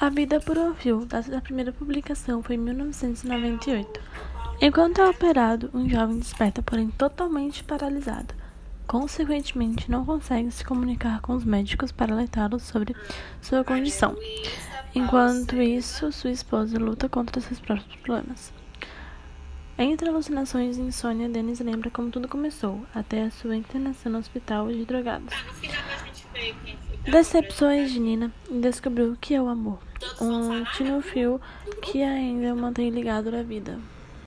A Vida por Fio, data da primeira publicação, foi em 1998. Enquanto é operado, um jovem desperta, porém totalmente paralisado. Consequentemente, não consegue se comunicar com os médicos para alertá-los sobre sua condição. Enquanto isso, sua esposa luta contra seus próprios problemas. Entre alucinações e insônia, Dennis lembra como tudo começou, até a sua internação no hospital de drogados. Decepções de Nina descobriu o que é o amor um último fio que ainda mantém ligado à vida.